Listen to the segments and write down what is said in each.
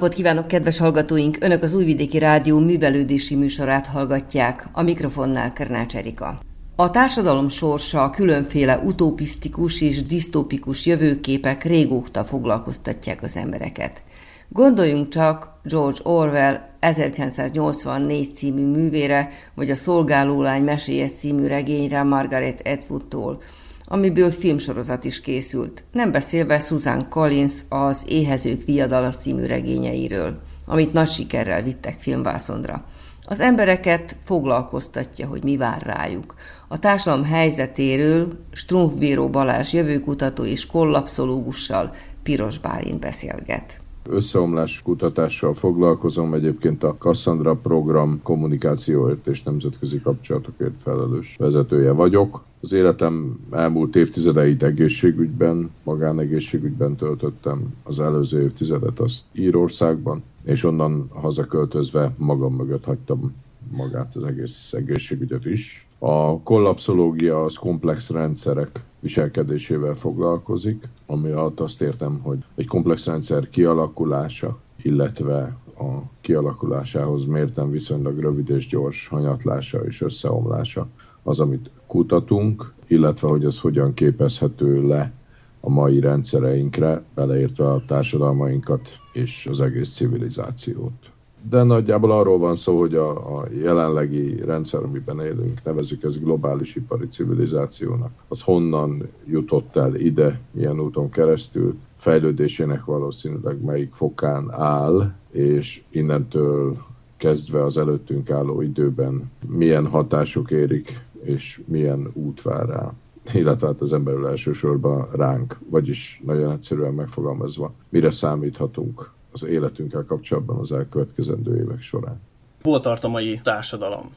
napot kívánok, kedves hallgatóink! Önök az Újvidéki Rádió művelődési műsorát hallgatják. A mikrofonnál Kernács Erika. A társadalom sorsa különféle utopisztikus és disztópikus jövőképek régóta foglalkoztatják az embereket. Gondoljunk csak George Orwell 1984 című művére, vagy a Szolgálólány meséje című regényre Margaret Atwood-tól, amiből filmsorozat is készült, nem beszélve Susan Collins az Éhezők viadala című regényeiről, amit nagy sikerrel vittek filmvászondra. Az embereket foglalkoztatja, hogy mi vár rájuk. A társadalom helyzetéről Strumpfbíró Balázs jövőkutató és kollapszológussal Piros Bálint beszélget összeomlás kutatással foglalkozom, egyébként a Cassandra program kommunikációért és nemzetközi kapcsolatokért felelős vezetője vagyok. Az életem elmúlt évtizedeit egészségügyben, magánegészségügyben töltöttem, az előző évtizedet azt Írországban, és onnan hazaköltözve magam mögött hagytam magát az egész egészségügyet is. A kollapszológia az komplex rendszerek viselkedésével foglalkozik, ami alatt azt értem, hogy egy komplex rendszer kialakulása, illetve a kialakulásához mértem viszonylag rövid és gyors hanyatlása és összeomlása az, amit kutatunk, illetve hogy ez hogyan képezhető le a mai rendszereinkre, beleértve a társadalmainkat és az egész civilizációt de nagyjából arról van szó, hogy a, a jelenlegi rendszer, amiben élünk, nevezük ez globális ipari civilizációnak, az honnan jutott el ide, milyen úton keresztül, fejlődésének valószínűleg melyik fokán áll, és innentől kezdve az előttünk álló időben milyen hatások érik, és milyen út vár rá. Illetve hát az emberül elsősorban ránk, vagyis nagyon egyszerűen megfogalmazva, mire számíthatunk az életünkkel kapcsolatban az elkövetkezendő évek során. Hol tart a mai társadalom?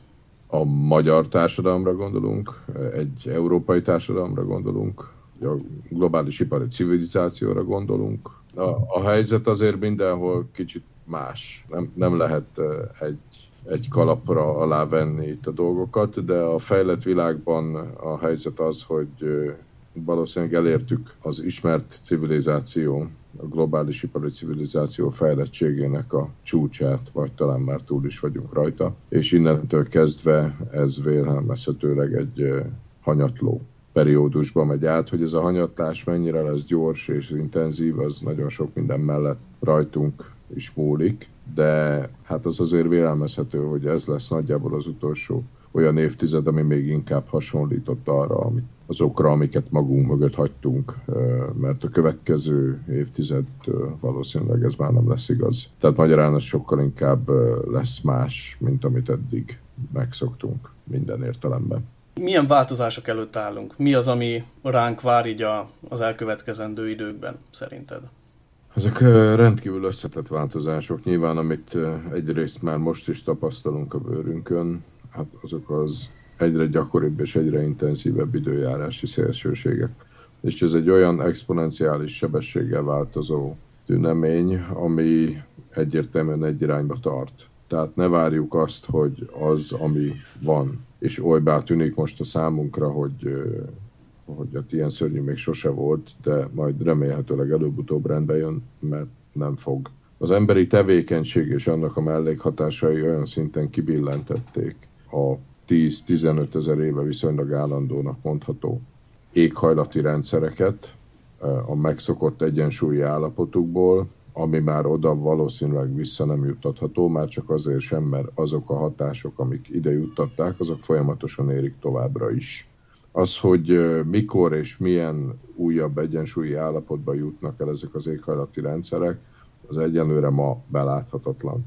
A magyar társadalomra gondolunk, egy európai társadalomra gondolunk, a globális ipari civilizációra gondolunk. A, a helyzet azért mindenhol kicsit más. Nem, nem lehet egy, egy kalapra alávenni itt a dolgokat, de a fejlett világban a helyzet az, hogy valószínűleg elértük az ismert civilizáció a globális ipari civilizáció fejlettségének a csúcsát, vagy talán már túl is vagyunk rajta, és innentől kezdve ez vélelmezhetőleg egy hanyatló periódusba megy át, hogy ez a hanyatlás mennyire lesz gyors és intenzív, az nagyon sok minden mellett rajtunk is múlik, de hát az azért vélelmezhető, hogy ez lesz nagyjából az utolsó olyan évtized, ami még inkább hasonlított arra, amit azokra, amiket magunk mögött hagytunk, mert a következő évtized valószínűleg ez már nem lesz igaz. Tehát magyarán ez sokkal inkább lesz más, mint amit eddig megszoktunk minden értelemben. Milyen változások előtt állunk? Mi az, ami ránk vár így az elkövetkezendő időkben szerinted? Ezek rendkívül összetett változások, nyilván, amit egyrészt már most is tapasztalunk a bőrünkön, hát azok az egyre gyakoribb és egyre intenzívebb időjárási szélsőségek. És ez egy olyan exponenciális sebességgel változó tünemény, ami egyértelműen egy irányba tart. Tehát ne várjuk azt, hogy az, ami van, és olybá tűnik most a számunkra, hogy, hogy hát ilyen szörnyű még sose volt, de majd remélhetőleg előbb-utóbb rendbe jön, mert nem fog. Az emberi tevékenység és annak a mellékhatásai olyan szinten kibillentették a 10-15 ezer éve viszonylag állandónak mondható éghajlati rendszereket a megszokott egyensúlyi állapotukból, ami már oda valószínűleg vissza nem juttatható, már csak azért sem, mert azok a hatások, amik ide juttatták, azok folyamatosan érik továbbra is. Az, hogy mikor és milyen újabb egyensúlyi állapotba jutnak el ezek az éghajlati rendszerek, az egyenlőre ma beláthatatlan.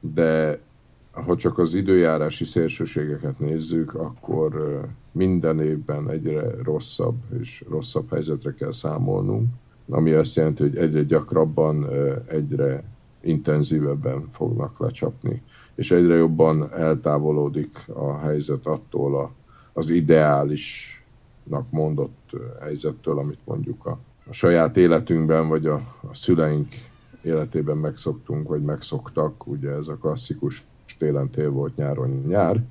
De ha csak az időjárási szélsőségeket nézzük, akkor minden évben egyre rosszabb és rosszabb helyzetre kell számolnunk, ami azt jelenti, hogy egyre gyakrabban, egyre intenzívebben fognak lecsapni, és egyre jobban eltávolodik a helyzet attól a, az ideálisnak mondott helyzettől, amit mondjuk a, a saját életünkben, vagy a, a szüleink életében megszoktunk, vagy megszoktak, ugye ez a klasszikus télen tél volt, nyáron nyár,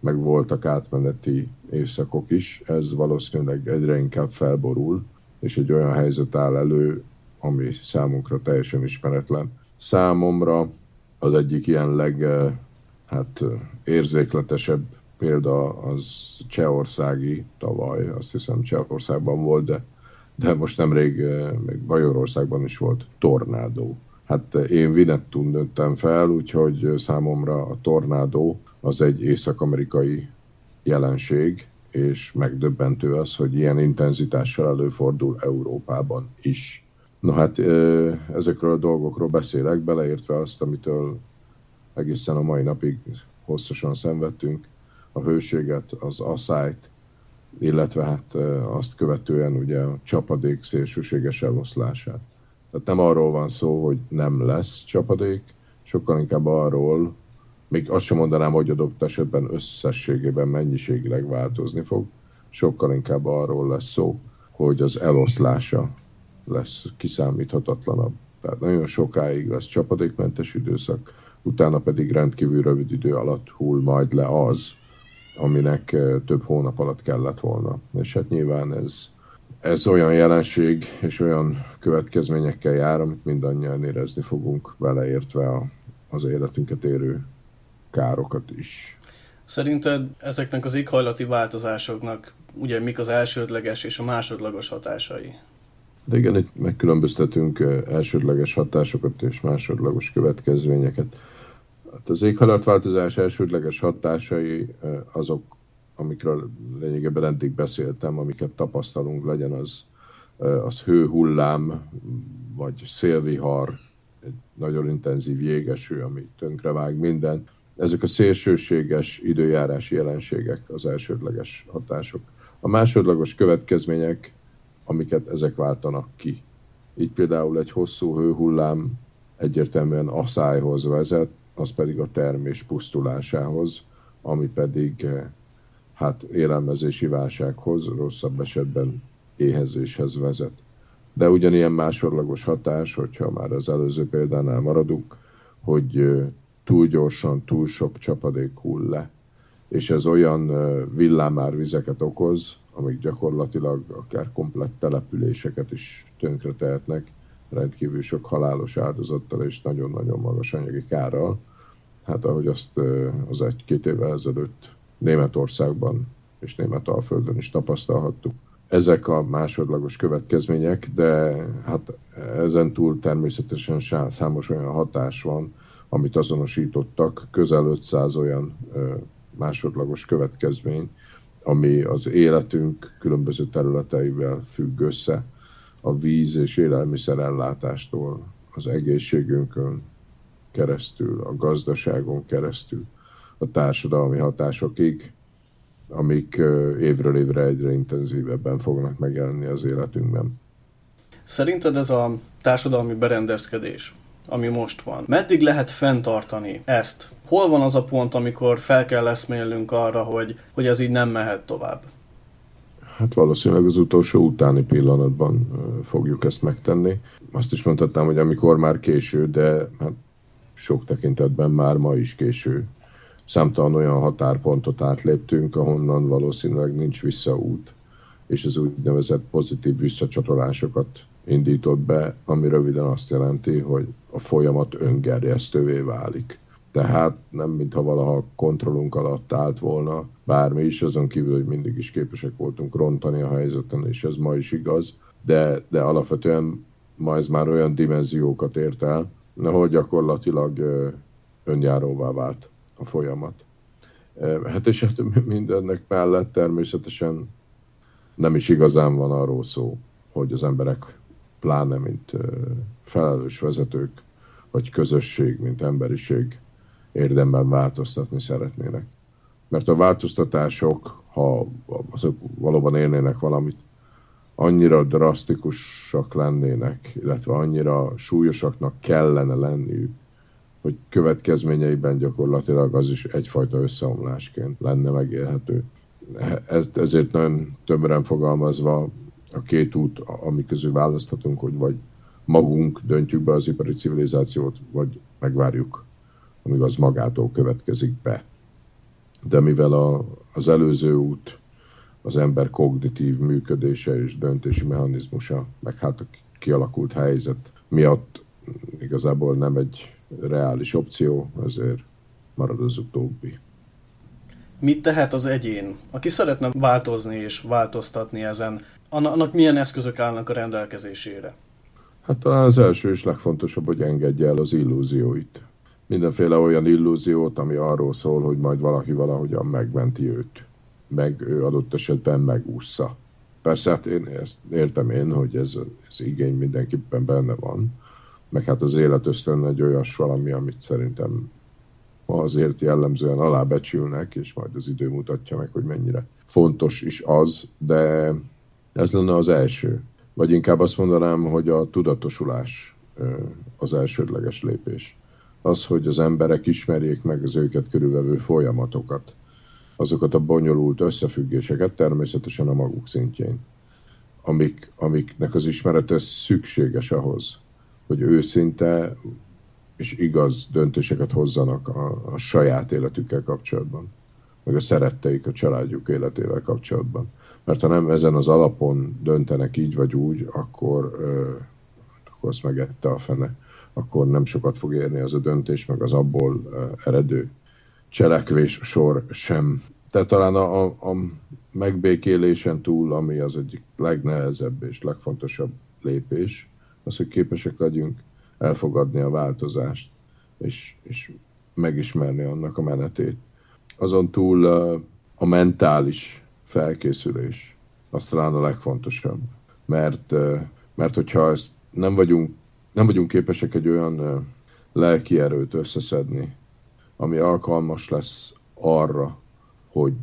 meg voltak átmeneti évszakok is, ez valószínűleg egyre inkább felborul, és egy olyan helyzet áll elő, ami számunkra teljesen ismeretlen. Számomra az egyik ilyen leg hát, érzékletesebb példa az csehországi tavaly, azt hiszem Csehországban volt, de, de most nemrég még Bajorországban is volt tornádó. Hát én Vinettun nőttem fel, úgyhogy számomra a tornádó az egy észak-amerikai jelenség, és megdöbbentő az, hogy ilyen intenzitással előfordul Európában is. Na hát ezekről a dolgokról beszélek, beleértve azt, amitől egészen a mai napig hosszasan szenvedtünk, a hőséget, az asszályt, illetve hát azt követően ugye a csapadék szélsőséges eloszlását. Tehát nem arról van szó, hogy nem lesz csapadék, sokkal inkább arról, még azt sem mondanám, hogy adott esetben összességében mennyiségileg változni fog, sokkal inkább arról lesz szó, hogy az eloszlása lesz kiszámíthatatlanabb. Tehát nagyon sokáig lesz csapadékmentes időszak, utána pedig rendkívül rövid idő alatt hull majd le az, aminek eh, több hónap alatt kellett volna. És hát nyilván ez, ez olyan jelenség és olyan következményekkel jár, amit mindannyian érezni fogunk, beleértve a, az életünket érő károkat is. Szerinted ezeknek az éghajlati változásoknak ugye mik az elsődleges és a másodlagos hatásai? De igen, itt megkülönböztetünk eh, elsődleges hatásokat és másodlagos következményeket. Hát az éghajlatváltozás elsődleges hatásai eh, azok, amikről lényegében eddig beszéltem, amiket tapasztalunk, legyen az, az hőhullám, vagy szélvihar, egy nagyon intenzív jégeső, ami tönkrevág minden. Ezek a szélsőséges időjárási jelenségek az elsődleges hatások. A másodlagos következmények amiket ezek váltanak ki. Így például egy hosszú hőhullám egyértelműen asszályhoz vezet, az pedig a termés pusztulásához, ami pedig hát élelmezési válsághoz, rosszabb esetben éhezéshez vezet. De ugyanilyen másodlagos hatás, hogyha már az előző példánál maradunk, hogy túl gyorsan, túl sok csapadék hull le, és ez olyan eh, villámárvizeket okoz, amik gyakorlatilag akár komplett településeket is tönkre tehetnek, rendkívül sok halálos áldozattal és nagyon-nagyon magas anyagi kárral. Hát ahogy azt az egy-két évvel ezelőtt Németországban és Németalföldön is tapasztalhattuk. Ezek a másodlagos következmények, de hát ezen túl természetesen számos olyan hatás van, amit azonosítottak, közel 500 olyan másodlagos következmény, ami az életünk különböző területeivel függ össze, a víz és élelmiszer ellátástól, az egészségünkön keresztül, a gazdaságon keresztül, a társadalmi hatásokig, amik évről évre egyre intenzívebben fognak megjelenni az életünkben. Szerinted ez a társadalmi berendezkedés, ami most van, meddig lehet fenntartani ezt hol van az a pont, amikor fel kell eszmélnünk arra, hogy, hogy ez így nem mehet tovább? Hát valószínűleg az utolsó utáni pillanatban fogjuk ezt megtenni. Azt is mondhatnám, hogy amikor már késő, de hát sok tekintetben már ma is késő. Számtalan olyan határpontot átléptünk, ahonnan valószínűleg nincs visszaút, és az úgynevezett pozitív visszacsatolásokat indított be, ami röviden azt jelenti, hogy a folyamat öngerjesztővé válik. Tehát nem mintha valaha kontrollunk alatt állt volna bármi is, azon kívül, hogy mindig is képesek voltunk rontani a helyzeten, és ez ma is igaz, de, de alapvetően ma ez már olyan dimenziókat ért el, hogy gyakorlatilag önjáróvá vált a folyamat. Hát és hát mindennek mellett természetesen nem is igazán van arról szó, hogy az emberek pláne, mint felelős vezetők, vagy közösség, mint emberiség érdemben változtatni szeretnének. Mert a változtatások, ha azok valóban érnének valamit, annyira drasztikusak lennének, illetve annyira súlyosaknak kellene lenniük, hogy következményeiben gyakorlatilag az is egyfajta összeomlásként lenne megélhető. Ez, ezért nagyon többen fogalmazva a két út, ami közül választhatunk, hogy vagy magunk döntjük be az ipari civilizációt, vagy megvárjuk amíg az magától következik be. De mivel a, az előző út az ember kognitív működése és döntési mechanizmusa, meg hát a kialakult helyzet miatt igazából nem egy reális opció, ezért marad az utóbbi. Mit tehet az egyén, aki szeretne változni és változtatni ezen? Annak milyen eszközök állnak a rendelkezésére? Hát talán az első és legfontosabb, hogy engedje el az illúzióit. Mindenféle olyan illúziót, ami arról szól, hogy majd valaki valahogyan megmenti őt. Meg ő adott esetben megúszza. Persze, hát én ezt értem én, hogy ez, ez igény mindenképpen benne van. Meg hát az élet ösztön egy olyas valami, amit szerintem azért jellemzően alábecsülnek, és majd az idő mutatja meg, hogy mennyire fontos is az, de ez lenne az első. Vagy inkább azt mondanám, hogy a tudatosulás az elsődleges lépés. Az, hogy az emberek ismerjék meg az őket körülvevő folyamatokat, azokat a bonyolult összefüggéseket természetesen a maguk szintjén, amik, amiknek az ismerete szükséges ahhoz, hogy őszinte és igaz döntéseket hozzanak a, a saját életükkel kapcsolatban, meg a szeretteik, a családjuk életével kapcsolatban. Mert ha nem ezen az alapon döntenek így vagy úgy, akkor, akkor azt megette a fene. Akkor nem sokat fog érni az a döntés, meg az abból eredő cselekvés sor sem. Tehát talán a, a, a megbékélésen túl, ami az egyik legnehezebb és legfontosabb lépés, az, hogy képesek legyünk elfogadni a változást, és, és megismerni annak a menetét. Azon túl a mentális felkészülés, az talán a legfontosabb. Mert, mert hogyha ezt nem vagyunk, nem vagyunk képesek egy olyan lelki erőt összeszedni, ami alkalmas lesz arra, hogy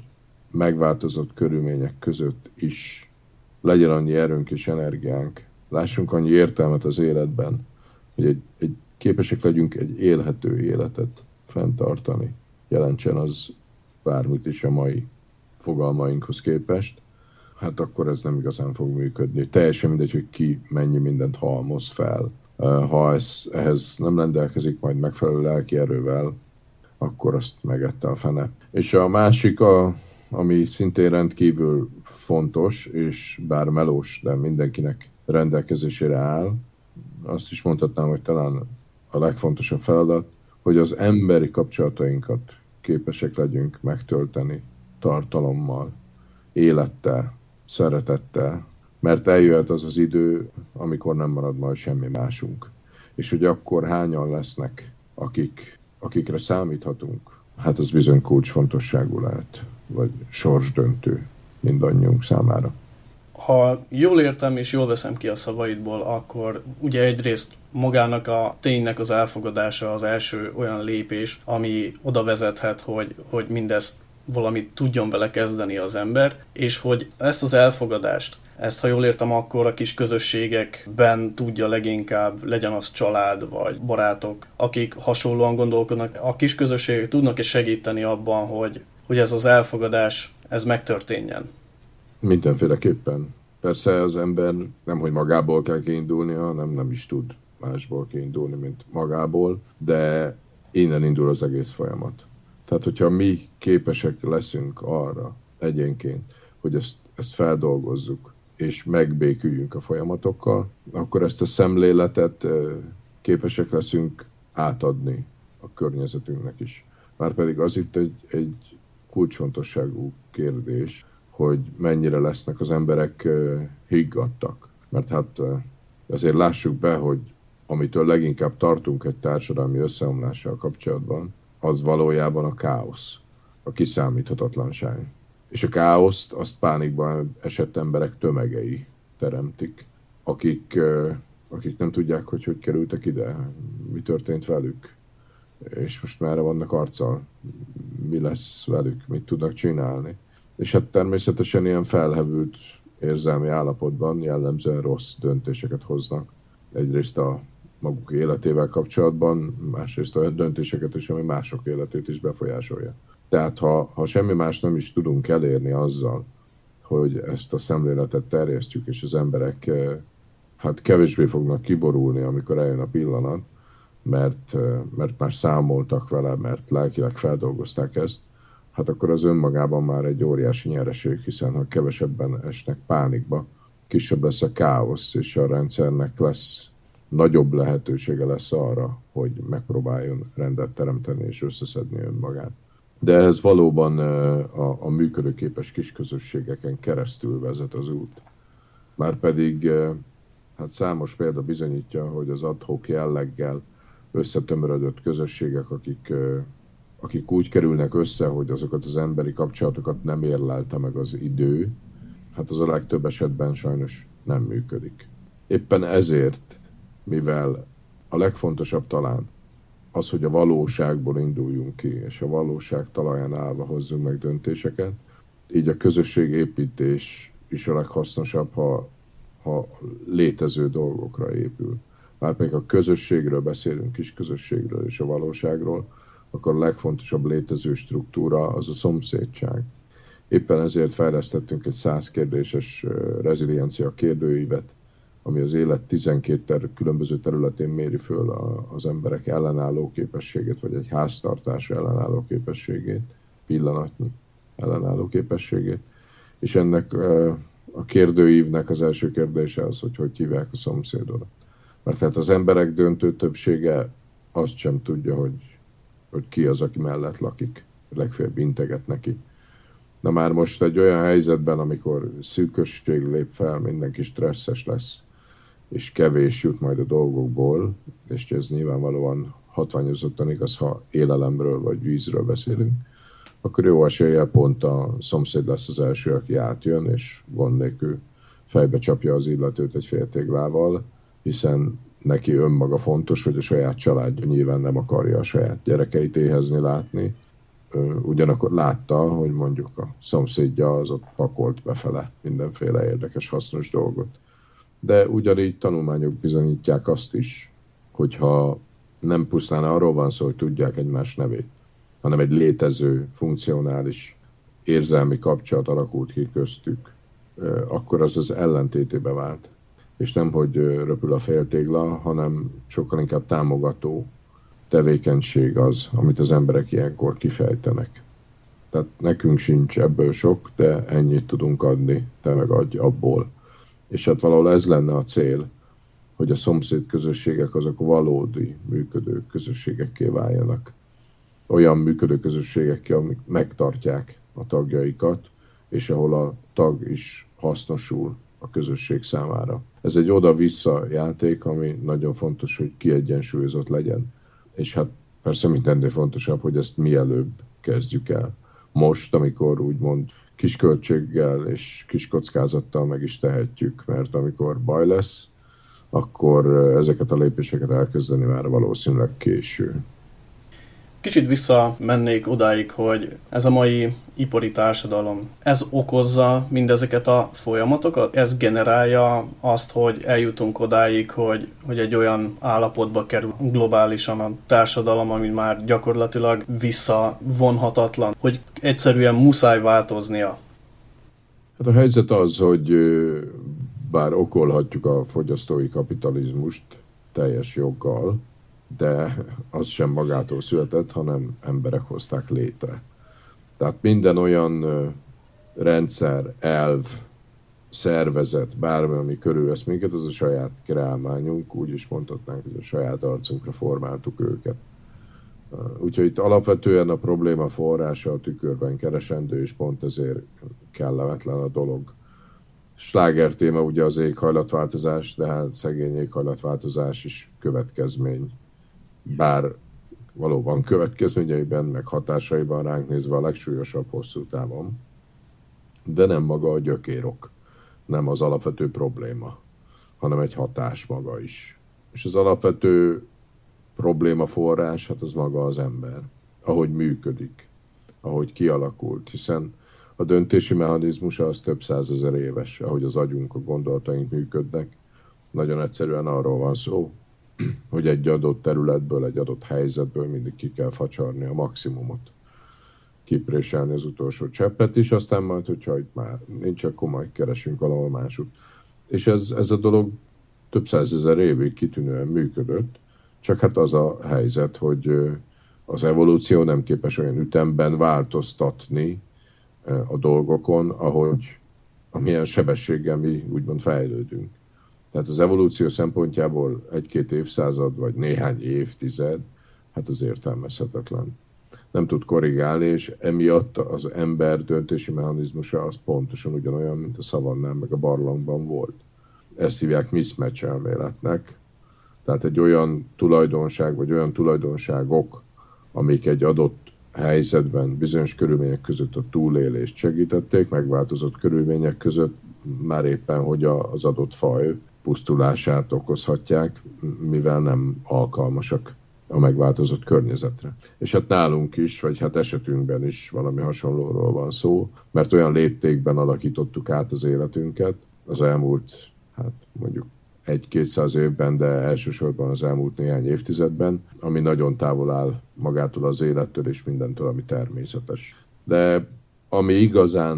megváltozott körülmények között is legyen annyi erőnk és energiánk, lássunk annyi értelmet az életben, hogy egy, egy képesek legyünk egy élhető életet fenntartani, jelentsen az bármit is a mai fogalmainkhoz képest, hát akkor ez nem igazán fog működni. Teljesen mindegy, hogy ki mennyi mindent halmoz fel. Ha ez, ehhez nem rendelkezik majd megfelelő lelki erővel, akkor azt megette a fene. És a másik, a, ami szintén rendkívül fontos, és bár melós, de mindenkinek rendelkezésére áll, azt is mondhatnám, hogy talán a legfontosabb feladat, hogy az emberi kapcsolatainkat képesek legyünk megtölteni tartalommal, élettel, szeretettel, mert eljöhet az az idő, amikor nem marad majd semmi másunk. És hogy akkor hányan lesznek, akik, akikre számíthatunk, hát az bizony kulcsfontosságú lehet, vagy sorsdöntő mindannyiunk számára ha jól értem és jól veszem ki a szavaidból, akkor ugye egyrészt magának a ténynek az elfogadása az első olyan lépés, ami oda vezethet, hogy, hogy mindezt valamit tudjon vele kezdeni az ember, és hogy ezt az elfogadást, ezt ha jól értem, akkor a kis közösségekben tudja leginkább, legyen az család vagy barátok, akik hasonlóan gondolkodnak, a kis közösségek tudnak és segíteni abban, hogy, hogy ez az elfogadás, ez megtörténjen. Mindenféleképpen. Persze az ember nem, hogy magából kell kiindulnia, hanem nem is tud másból kiindulni, mint magából, de innen indul az egész folyamat. Tehát, hogyha mi képesek leszünk arra egyénként, hogy ezt, ezt feldolgozzuk, és megbéküljünk a folyamatokkal, akkor ezt a szemléletet képesek leszünk átadni a környezetünknek is. Márpedig az itt egy, egy kulcsfontosságú kérdés, hogy mennyire lesznek az emberek higgadtak. Mert hát azért lássuk be, hogy amitől leginkább tartunk egy társadalmi összeomlással kapcsolatban, az valójában a káosz, a kiszámíthatatlanság. És a káoszt azt pánikban esett emberek tömegei teremtik, akik, akik nem tudják, hogy hogy kerültek ide, mi történt velük, és most merre vannak arccal, mi lesz velük, mit tudnak csinálni és hát természetesen ilyen felhevült érzelmi állapotban jellemzően rossz döntéseket hoznak. Egyrészt a maguk életével kapcsolatban, másrészt olyan döntéseket is, ami mások életét is befolyásolja. Tehát ha, ha semmi más nem is tudunk elérni azzal, hogy ezt a szemléletet terjesztjük, és az emberek eh, hát kevésbé fognak kiborulni, amikor eljön a pillanat, mert, eh, mert már számoltak vele, mert lelkileg feldolgozták ezt, hát akkor az önmagában már egy óriási nyereség, hiszen ha kevesebben esnek pánikba, kisebb lesz a káosz, és a rendszernek lesz nagyobb lehetősége lesz arra, hogy megpróbáljon rendet teremteni és összeszedni önmagát. De ehhez valóban a, a működőképes kisközösségeken keresztül vezet az út. Márpedig hát számos példa bizonyítja, hogy az adhok jelleggel összetömörödött közösségek, akik, akik úgy kerülnek össze, hogy azokat az emberi kapcsolatokat nem érlelte meg az idő, hát az a legtöbb esetben sajnos nem működik. Éppen ezért, mivel a legfontosabb talán az, hogy a valóságból induljunk ki, és a valóság talaján állva hozzunk meg döntéseket, így a közösségépítés is a leghasznosabb, ha, ha létező dolgokra épül. Már pedig a közösségről beszélünk, kis közösségről és a valóságról, akkor a legfontosabb létező struktúra az a szomszédság. Éppen ezért fejlesztettünk egy száz kérdéses reziliencia kérdőívet, ami az élet 12 ter- különböző területén méri föl a, az emberek ellenálló képességét, vagy egy háztartás ellenálló képességét, pillanatnyi ellenálló képességét. És ennek a kérdőívnek az első kérdése az, hogy hogy hívják a szomszédodat. Mert tehát az emberek döntő többsége azt sem tudja, hogy, hogy ki az, aki mellett lakik. Legfeljebb integet neki. Na már most egy olyan helyzetben, amikor szűkösség lép fel, mindenki stresszes lesz, és kevés jut majd a dolgokból, és ez nyilvánvalóan hatványozottan igaz, ha élelemről vagy vízről beszélünk, akkor jó eséllyel pont a szomszéd lesz az első, aki átjön, és gond nélkül fejbe csapja az illetőt egy féltéglával, hiszen neki önmaga fontos, hogy a saját családja nyilván nem akarja a saját gyerekeit éhezni látni, ugyanakkor látta, hogy mondjuk a szomszédja az ott pakolt befele mindenféle érdekes, hasznos dolgot. De ugyanígy tanulmányok bizonyítják azt is, hogyha nem pusztán arról van szó, hogy tudják egymás nevét, hanem egy létező, funkcionális érzelmi kapcsolat alakult ki köztük, akkor az az ellentétébe vált. És nem, hogy röpül a féltégla, hanem sokkal inkább támogató tevékenység az, amit az emberek ilyenkor kifejtenek. Tehát nekünk sincs ebből sok, de ennyit tudunk adni, te meg adj abból. És hát valahol ez lenne a cél, hogy a szomszéd közösségek azok valódi működő közösségekké váljanak olyan működő közösségekkel, amik megtartják a tagjaikat, és ahol a tag is hasznosul a közösség számára. Ez egy oda-vissza játék, ami nagyon fontos, hogy kiegyensúlyozott legyen. És hát persze mindennél fontosabb, hogy ezt mielőbb kezdjük el. Most, amikor úgymond kis költséggel és kis kockázattal meg is tehetjük, mert amikor baj lesz, akkor ezeket a lépéseket elkezdeni már valószínűleg késő. Kicsit visszamennék odáig, hogy ez a mai ipari társadalom, ez okozza mindezeket a folyamatokat? Ez generálja azt, hogy eljutunk odáig, hogy, hogy egy olyan állapotba kerül globálisan a társadalom, ami már gyakorlatilag visszavonhatatlan, hogy egyszerűen muszáj változnia? Hát a helyzet az, hogy bár okolhatjuk a fogyasztói kapitalizmust teljes joggal, de az sem magától született, hanem emberek hozták létre. Tehát minden olyan rendszer, elv, szervezet, bármi, ami körülvesz minket, az a saját kreálmányunk, úgy is mondhatnánk, hogy a saját arcunkra formáltuk őket. Úgyhogy itt alapvetően a probléma forrása a tükörben keresendő, és pont ezért kellemetlen a dolog. Sláger téma ugye az éghajlatváltozás, de hát szegény éghajlatváltozás is következmény bár valóban következményeiben, meg hatásaiban ránk nézve a legsúlyosabb hosszú távon, de nem maga a gyökérok, nem az alapvető probléma, hanem egy hatás maga is. És az alapvető probléma forrás, hát az maga az ember, ahogy működik, ahogy kialakult, hiszen a döntési mechanizmusa az több százezer éves, ahogy az agyunk, a gondolataink működnek. Nagyon egyszerűen arról van szó, hogy egy adott területből, egy adott helyzetből mindig ki kell facsarni a maximumot. Kipréselni az utolsó cseppet is, aztán majd, hogyha itt már nincs, akkor majd keresünk valahol másút. És ez, ez a dolog több százezer évig kitűnően működött, csak hát az a helyzet, hogy az evolúció nem képes olyan ütemben változtatni a dolgokon, ahogy amilyen sebességgel mi úgymond fejlődünk. Tehát az evolúció szempontjából egy-két évszázad, vagy néhány évtized, hát az értelmezhetetlen. Nem tud korrigálni, és emiatt az ember döntési mechanizmusa az pontosan ugyanolyan, mint a szavannán, meg a barlangban volt. Ezt hívják mismatch elméletnek. Tehát egy olyan tulajdonság, vagy olyan tulajdonságok, amik egy adott helyzetben, bizonyos körülmények között a túlélést segítették, megváltozott körülmények között már éppen, hogy az adott faj pusztulását okozhatják, mivel nem alkalmasak a megváltozott környezetre. És hát nálunk is, vagy hát esetünkben is valami hasonlóról van szó, mert olyan léptékben alakítottuk át az életünket az elmúlt, hát mondjuk egy-kétszáz évben, de elsősorban az elmúlt néhány évtizedben, ami nagyon távol áll magától az élettől és mindentől, ami természetes. De ami igazán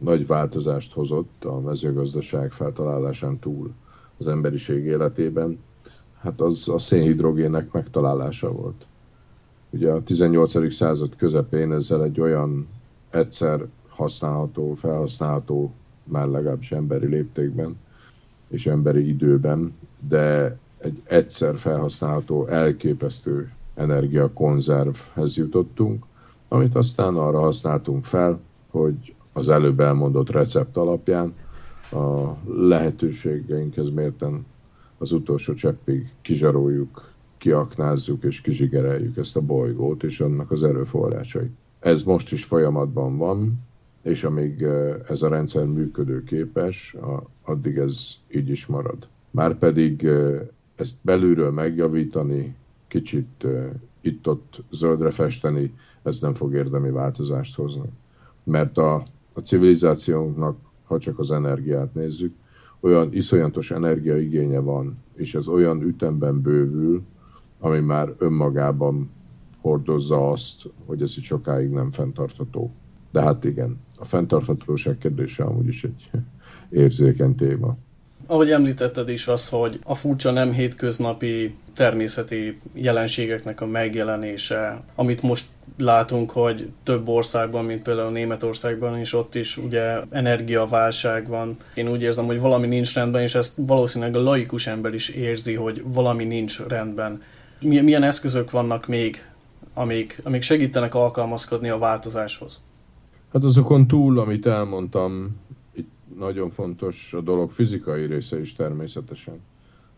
nagy változást hozott a mezőgazdaság feltalálásán túl az emberiség életében, hát az a szénhidrogének megtalálása volt. Ugye a 18. század közepén ezzel egy olyan egyszer használható, felhasználható, már legalábbis emberi léptékben, és emberi időben, de egy egyszer felhasználható, elképesztő energiakonzervhez jutottunk, amit aztán arra használtunk fel, hogy az előbb elmondott recept alapján a lehetőségeinkhez mérten az utolsó cseppig kizsaroljuk, kiaknázzuk és kizsigereljük ezt a bolygót és annak az erőforrásait. Ez most is folyamatban van, és amíg ez a rendszer működőképes, addig ez így is marad. Márpedig ezt belülről megjavítani, kicsit itt-ott zöldre festeni, ez nem fog érdemi változást hozni. Mert a, a civilizációnknak, ha csak az energiát nézzük, olyan iszonyatos energiaigénye van, és ez olyan ütemben bővül, ami már önmagában hordozza azt, hogy ez itt sokáig nem fenntartható. De hát igen, a fenntarthatóság kérdése amúgy is egy érzékeny téma. Ahogy említetted is az, hogy a furcsa nem hétköznapi természeti jelenségeknek a megjelenése, amit most látunk, hogy több országban, mint például Németországban is, ott is ugye energiaválság van. Én úgy érzem, hogy valami nincs rendben, és ezt valószínűleg a laikus ember is érzi, hogy valami nincs rendben. Milyen eszközök vannak még, amik, amik segítenek alkalmazkodni a változáshoz? Hát azokon túl, amit elmondtam, nagyon fontos a dolog fizikai része is természetesen.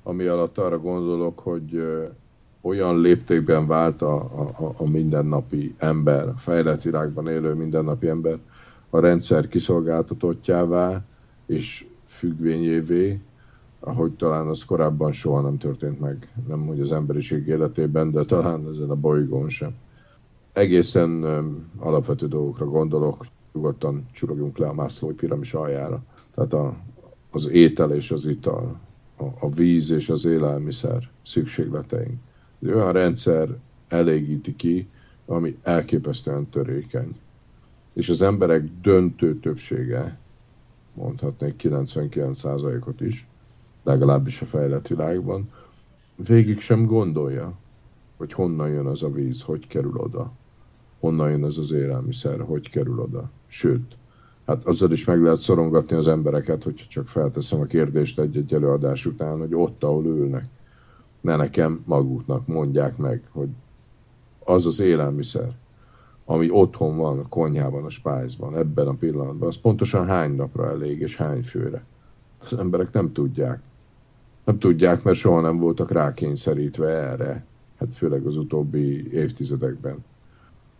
Ami alatt arra gondolok, hogy olyan léptékben vált a, a, a mindennapi ember, a fejlett világban élő mindennapi ember a rendszer kiszolgáltatottjává és függvényévé, ahogy talán az korábban soha nem történt meg, nem hogy az emberiség életében, de talán ezen a bolygón sem egészen alapvető dolgokra gondolok, nyugodtan csurogjunk le a Mászlói piramis aljára. Tehát a, az étel és az ital, a, a víz és az élelmiszer szükségleteink. Egy olyan rendszer elégíti ki, ami elképesztően törékeny. És az emberek döntő többsége, mondhatnék 99%-ot is, legalábbis a fejlett világban, végig sem gondolja, hogy honnan jön az a víz, hogy kerül oda honnan jön ez az élelmiszer, hogy kerül oda. Sőt, hát azzal is meg lehet szorongatni az embereket, hogyha csak felteszem a kérdést egy-egy előadás után, hogy ott, ahol ülnek, ne nekem maguknak mondják meg, hogy az az élelmiszer, ami otthon van, a konyhában, a spájzban, ebben a pillanatban, az pontosan hány napra elég, és hány főre. Az emberek nem tudják. Nem tudják, mert soha nem voltak rákényszerítve erre, hát főleg az utóbbi évtizedekben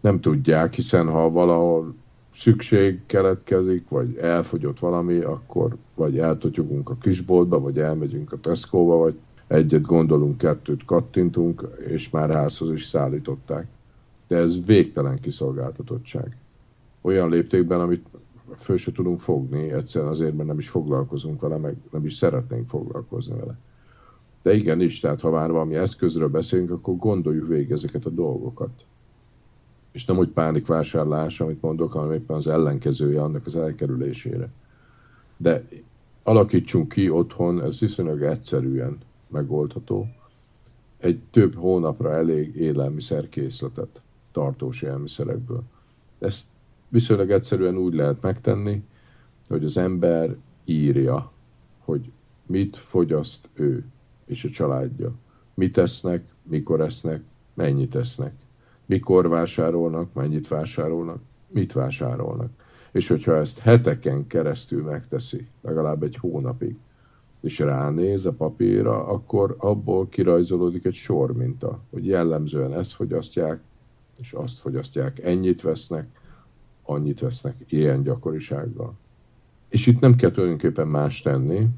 nem tudják, hiszen ha valahol szükség keletkezik, vagy elfogyott valami, akkor vagy eltotyogunk a kisboltba, vagy elmegyünk a Tesco-ba, vagy egyet gondolunk, kettőt kattintunk, és már házhoz is szállították. De ez végtelen kiszolgáltatottság. Olyan léptékben, amit föl se tudunk fogni, egyszerűen azért, mert nem is foglalkozunk vele, meg nem is szeretnénk foglalkozni vele. De igenis, tehát ha már valami eszközről beszélünk, akkor gondoljuk végig ezeket a dolgokat és nem úgy pánikvásárlás, amit mondok, hanem éppen az ellenkezője annak az elkerülésére. De alakítsunk ki otthon, ez viszonylag egyszerűen megoldható, egy több hónapra elég élelmiszerkészletet. tartós élelmiszerekből. Ezt viszonylag egyszerűen úgy lehet megtenni, hogy az ember írja, hogy mit fogyaszt ő és a családja. Mit esznek, mikor esznek, mennyit esznek. Mikor vásárolnak, mennyit vásárolnak, mit vásárolnak. És hogyha ezt heteken keresztül megteszi, legalább egy hónapig, és ránéz a papírra, akkor abból kirajzolódik egy sor minta, hogy jellemzően ezt fogyasztják, és azt fogyasztják, ennyit vesznek, annyit vesznek ilyen gyakorisággal. És itt nem kell tulajdonképpen más tenni,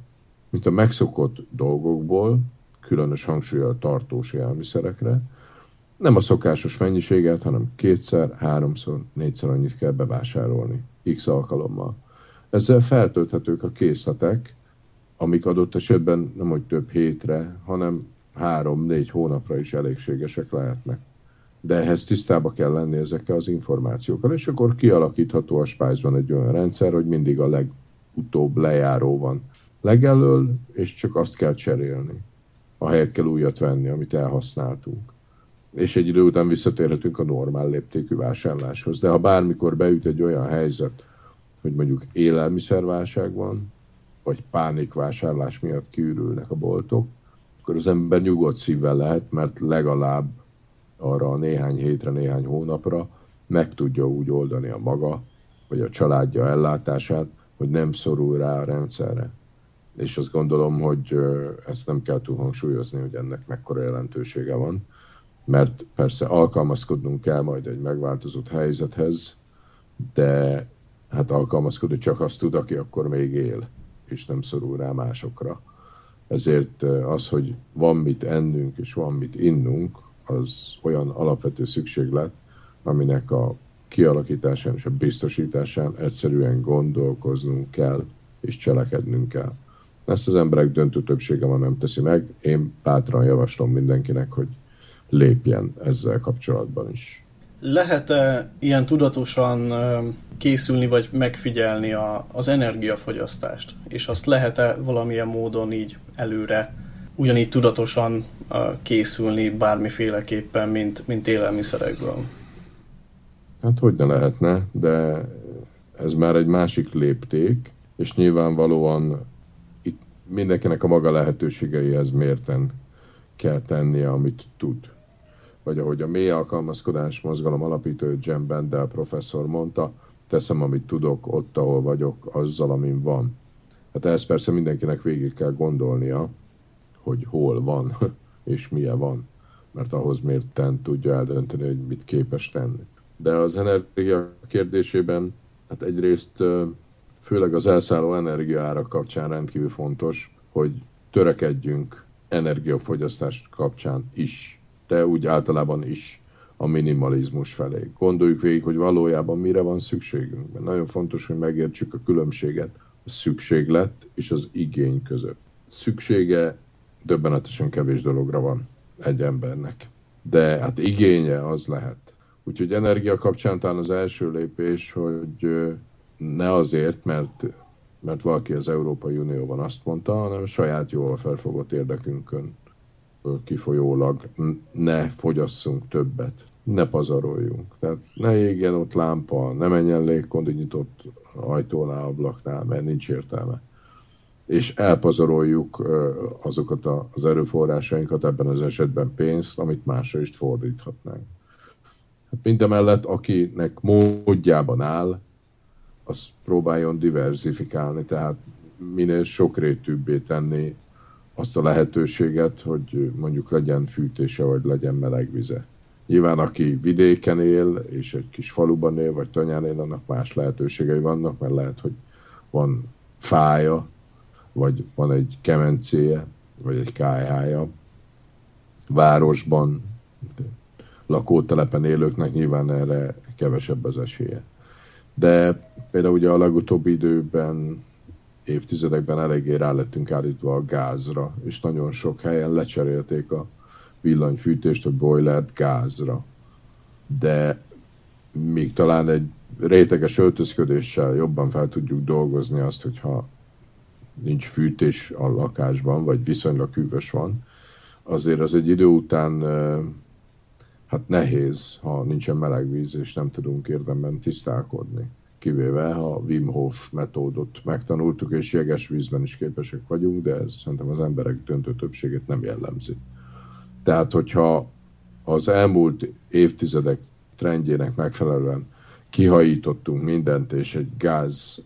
mint a megszokott dolgokból, különös hangsúlyal tartós élelmiszerekre, nem a szokásos mennyiséget, hanem kétszer, háromszor, négyszer annyit kell bevásárolni, x alkalommal. Ezzel feltölthetők a készletek, amik adott esetben nem hogy több hétre, hanem három-négy hónapra is elégségesek lehetnek. De ehhez tisztába kell lenni ezekkel az információkkal, és akkor kialakítható a spice egy olyan rendszer, hogy mindig a legutóbb lejáró van legelől, és csak azt kell cserélni. A helyet kell újat venni, amit elhasználtunk. És egy idő után visszatérhetünk a normál léptékű vásárláshoz. De ha bármikor beüt egy olyan helyzet, hogy mondjuk élelmiszerválság van, vagy pánikvásárlás miatt kiürülnek a boltok, akkor az ember nyugodt szívvel lehet, mert legalább arra a néhány hétre, néhány hónapra meg tudja úgy oldani a maga, vagy a családja ellátását, hogy nem szorul rá a rendszerre. És azt gondolom, hogy ezt nem kell túl hangsúlyozni, hogy ennek mekkora jelentősége van, mert persze alkalmazkodnunk kell majd egy megváltozott helyzethez, de hát alkalmazkodni csak azt tud, aki akkor még él és nem szorul rá másokra. Ezért az, hogy van mit ennünk és van mit innunk, az olyan alapvető szükséglet, aminek a kialakításán és a biztosításán egyszerűen gondolkoznunk kell és cselekednünk kell. Ezt az emberek döntő többsége van nem teszi meg. Én bátran javaslom mindenkinek, hogy lépjen ezzel kapcsolatban is. Lehet-e ilyen tudatosan készülni, vagy megfigyelni a, az energiafogyasztást? És azt lehet-e valamilyen módon így előre ugyanígy tudatosan készülni bármiféleképpen, mint, mint élelmiszerekből? Hát hogy ne lehetne, de ez már egy másik lépték, és nyilvánvalóan itt mindenkinek a maga lehetőségeihez mérten kell tennie, amit tud vagy ahogy a mély alkalmazkodás mozgalom alapító Jem Bendel professzor mondta, teszem, amit tudok ott, ahol vagyok, azzal, amin van. Hát ehhez persze mindenkinek végig kell gondolnia, hogy hol van, és milyen van, mert ahhoz ten tudja eldönteni, hogy mit képes tenni. De az energia kérdésében, hát egyrészt főleg az elszálló energiaárak kapcsán rendkívül fontos, hogy törekedjünk energiafogyasztás kapcsán is de úgy általában is a minimalizmus felé. Gondoljuk végig, hogy valójában mire van szükségünk. Mert nagyon fontos, hogy megértsük a különbséget a szükséglet és az igény között. Szüksége döbbenetesen kevés dologra van egy embernek. De hát igénye az lehet. Úgyhogy energia kapcsán talán az első lépés, hogy ne azért, mert, mert valaki az Európai Unióban azt mondta, hanem saját jól felfogott érdekünkön kifolyólag ne fogyasszunk többet, ne pazaroljunk. Tehát ne égjen ott lámpa, ne menjen légkondi nyitott ajtónál, ablaknál, mert nincs értelme. És elpazaroljuk azokat az erőforrásainkat, ebben az esetben pénzt, amit másra is fordíthatnánk. Hát mindemellett, akinek módjában áll, az próbáljon diversifikálni, tehát minél sokrétűbbé tenni azt a lehetőséget, hogy mondjuk legyen fűtése, vagy legyen meleg vize. Nyilván aki vidéken él, és egy kis faluban él, vagy tanyán él, annak más lehetőségei vannak, mert lehet, hogy van fája, vagy van egy kemencéje, vagy egy kájhája. Városban, lakótelepen élőknek nyilván erre kevesebb az esélye. De például ugye a legutóbbi időben évtizedekben eléggé rá lettünk állítva a gázra, és nagyon sok helyen lecserélték a villanyfűtést, a boilert gázra. De még talán egy réteges öltözködéssel jobban fel tudjuk dolgozni azt, hogyha nincs fűtés a lakásban, vagy viszonylag hűvös van, azért az egy idő után hát nehéz, ha nincsen meleg víz, és nem tudunk érdemben tisztálkodni. Kivéve, ha Wim Hof metódot megtanultuk, és jeges vízben is képesek vagyunk, de ez szerintem az emberek döntő többségét nem jellemzi. Tehát, hogyha az elmúlt évtizedek trendjének megfelelően kihajítottunk mindent, és egy gáz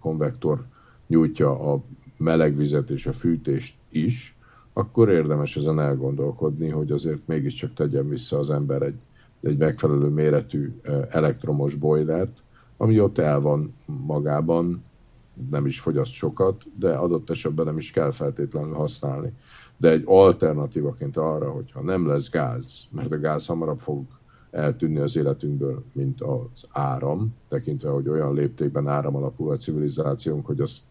konvektor nyújtja a melegvizet és a fűtést is, akkor érdemes ezen elgondolkodni, hogy azért mégiscsak tegyen vissza az ember egy, egy megfelelő méretű elektromos bojlert, ami ott el van magában, nem is fogyaszt sokat, de adott esetben nem is kell feltétlenül használni. De egy alternatívaként arra, hogyha nem lesz gáz, mert a gáz hamarabb fog eltűnni az életünkből, mint az áram, tekintve, hogy olyan léptékben áram alapul a civilizációnk, hogy azt,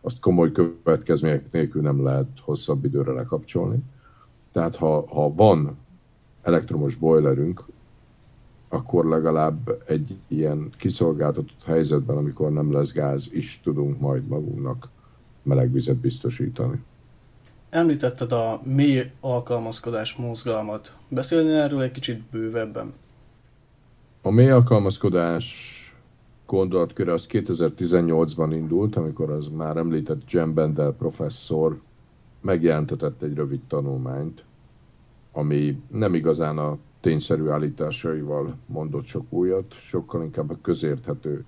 azt komoly következmények nélkül nem lehet hosszabb időre lekapcsolni. Tehát ha, ha van elektromos boilerünk, akkor legalább egy ilyen kiszolgáltatott helyzetben, amikor nem lesz gáz, is tudunk majd magunknak melegvizet biztosítani. Említetted a mély alkalmazkodás mozgalmat. Beszélni erről egy kicsit bővebben? A mély alkalmazkodás gondolatköre az 2018-ban indult, amikor az már említett Jem Bendel professzor megjelentetett egy rövid tanulmányt, ami nem igazán a tényszerű állításaival mondott sok újat, sokkal inkább a közérthető